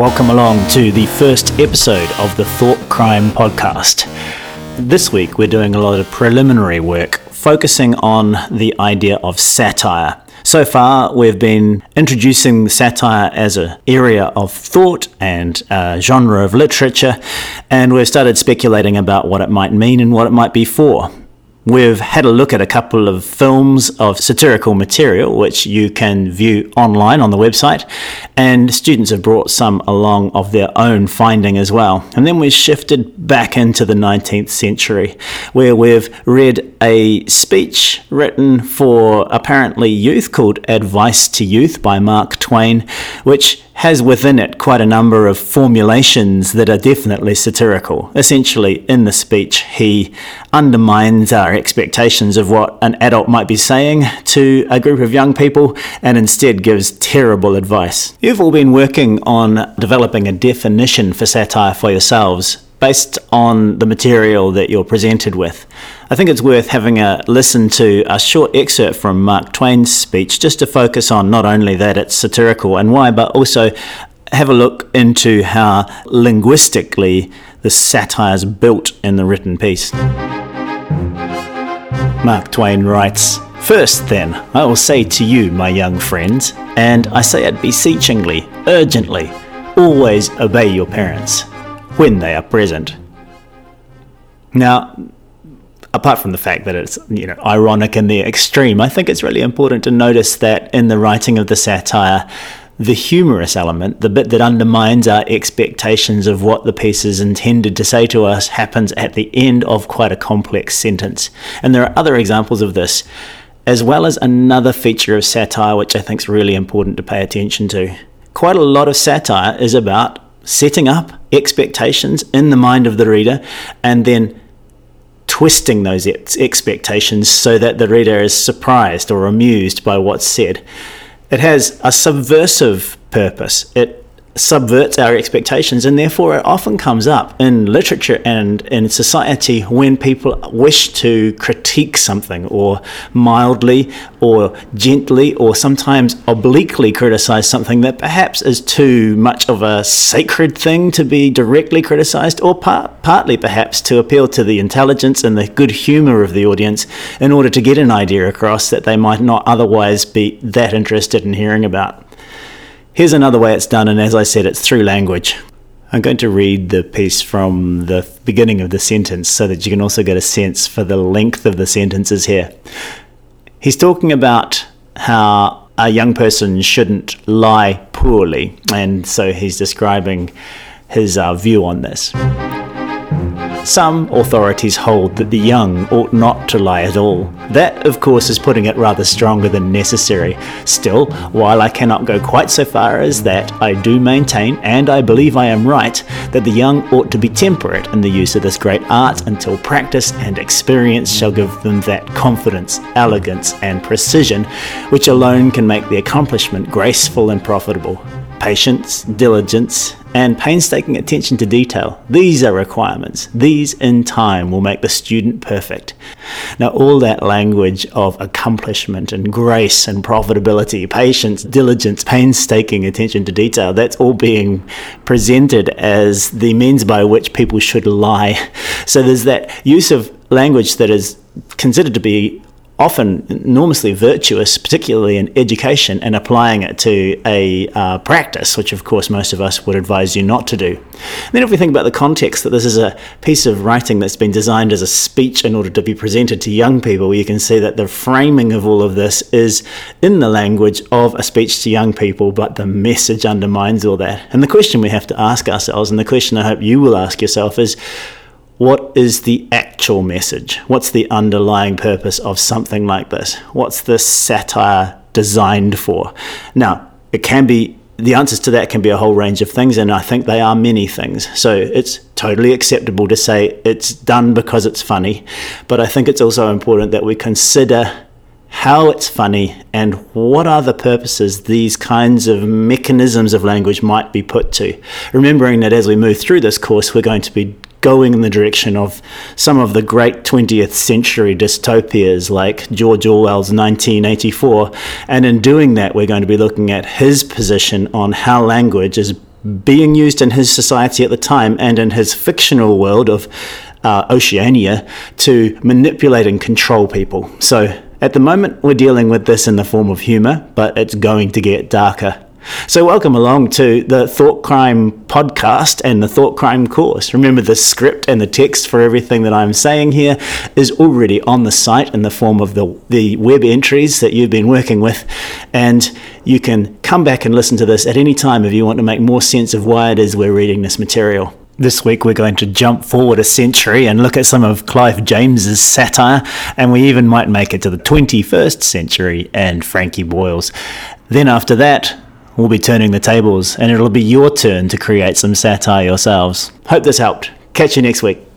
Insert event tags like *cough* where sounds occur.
Welcome along to the first episode of the Thought Crime Podcast. This week we're doing a lot of preliminary work focusing on the idea of satire. So far, we've been introducing satire as an area of thought and a genre of literature, and we've started speculating about what it might mean and what it might be for. We've had a look at a couple of films of satirical material, which you can view online on the website, and students have brought some along of their own finding as well. And then we've shifted back into the 19th century, where we've read a speech written for apparently youth called Advice to Youth by Mark Twain, which has within it quite a number of formulations that are definitely satirical. Essentially, in the speech, he undermines our expectations of what an adult might be saying to a group of young people and instead gives terrible advice. You've all been working on developing a definition for satire for yourselves based on the material that you're presented with. I think it's worth having a listen to a short excerpt from Mark Twain's speech just to focus on not only that it's satirical and why, but also have a look into how linguistically the satire is built in the written piece. Mark Twain writes, First, then, I will say to you, my young friends, and I say it beseechingly, urgently, always obey your parents when they are present. Now, apart from the fact that it's you know ironic in the extreme, I think it's really important to notice that in the writing of the satire, the humorous element, the bit that undermines our expectations of what the piece is intended to say to us, happens at the end of quite a complex sentence. And there are other examples of this, as well as another feature of satire which I think is really important to pay attention to. Quite a lot of satire is about setting up expectations in the mind of the reader and then twisting those expectations so that the reader is surprised or amused by what's said. It has a subversive purpose. It subverts our expectations, and therefore it often comes up in literature and in society when people wish to critique something or mildly or gently or sometimes obliquely criticize something that perhaps is too much of a sacred thing to be directly criticized, or part, partly perhaps to appeal to the intelligence and the good humor of the audience in order to get an idea across that they might not otherwise be that interested in hearing about. Here's another way it's done, and as I said, it's through language. I'm going to read the piece from the beginning of the sentence so that you can also get a sense for the length of the sentences here. He's talking about how a young person shouldn't lie poorly, and so he's describing his uh, view on this. Some authorities hold that the young ought not to lie at all. That, of course, is putting it rather stronger than necessary. Still, while I cannot go quite so far as that, I do maintain, and I believe I am right, that the young ought to be temperate in the use of this great art until practice and experience shall give them that confidence, elegance, and precision which alone can make the accomplishment graceful and profitable patience, diligence, and painstaking attention to detail. These are requirements. These, in time, will make the student perfect. Now, all that language of accomplishment and grace and profitability, patience, diligence, painstaking attention to detail, that's all being presented as the means by which people should lie. *laughs* So there's that use of language that is considered to be often enormously virtuous, particularly in education, and applying it to a uh, practice, which of course most of us would advise you not to do. And then, if we think about the context that this is a piece of writing that's been designed as a speech in order to be presented to young people, you can see that the framing of all of this is in the language of a speech to young people, but the message undermines all that. And the question we have to ask ourselves, and the question I hope you will ask yourself, is what is the actual message? What's the underlying purpose of something like this? What's the satire designed for? Now, it can be the answers to that can be a whole range of things, and I think they are many things. So it's totally acceptable to say it's done because it's funny, but I think it's also important that we consider how it's funny and what are the purposes these kinds of mechanisms of language might be put to. Remembering that as we move through this course, we're going to be going in the direction of some of the great 20th century dystopias like George Orwell's 1984. And in doing that, we're going to be looking at his position on how language is being used in his society at the time and in his fictional world of uh, Oceania to manipulate and control people. So at the moment, we're dealing with this in the form of humour, but it's going to get darker. So, welcome along to the Thought Crime podcast and the Thought Crime course. Remember, the script and the text for everything that I'm saying here is already on the site in the form of the, the web entries that you've been working with. And you can come back and listen to this at any time if you want to make more sense of why it is we're reading this material. This week, we're going to jump forward a century and look at some of Clive James's satire, and we even might make it to the 21st century and Frankie Boyle's. Then, after that, we'll be turning the tables, and it'll be your turn to create some satire yourselves. Hope this helped. Catch you next week.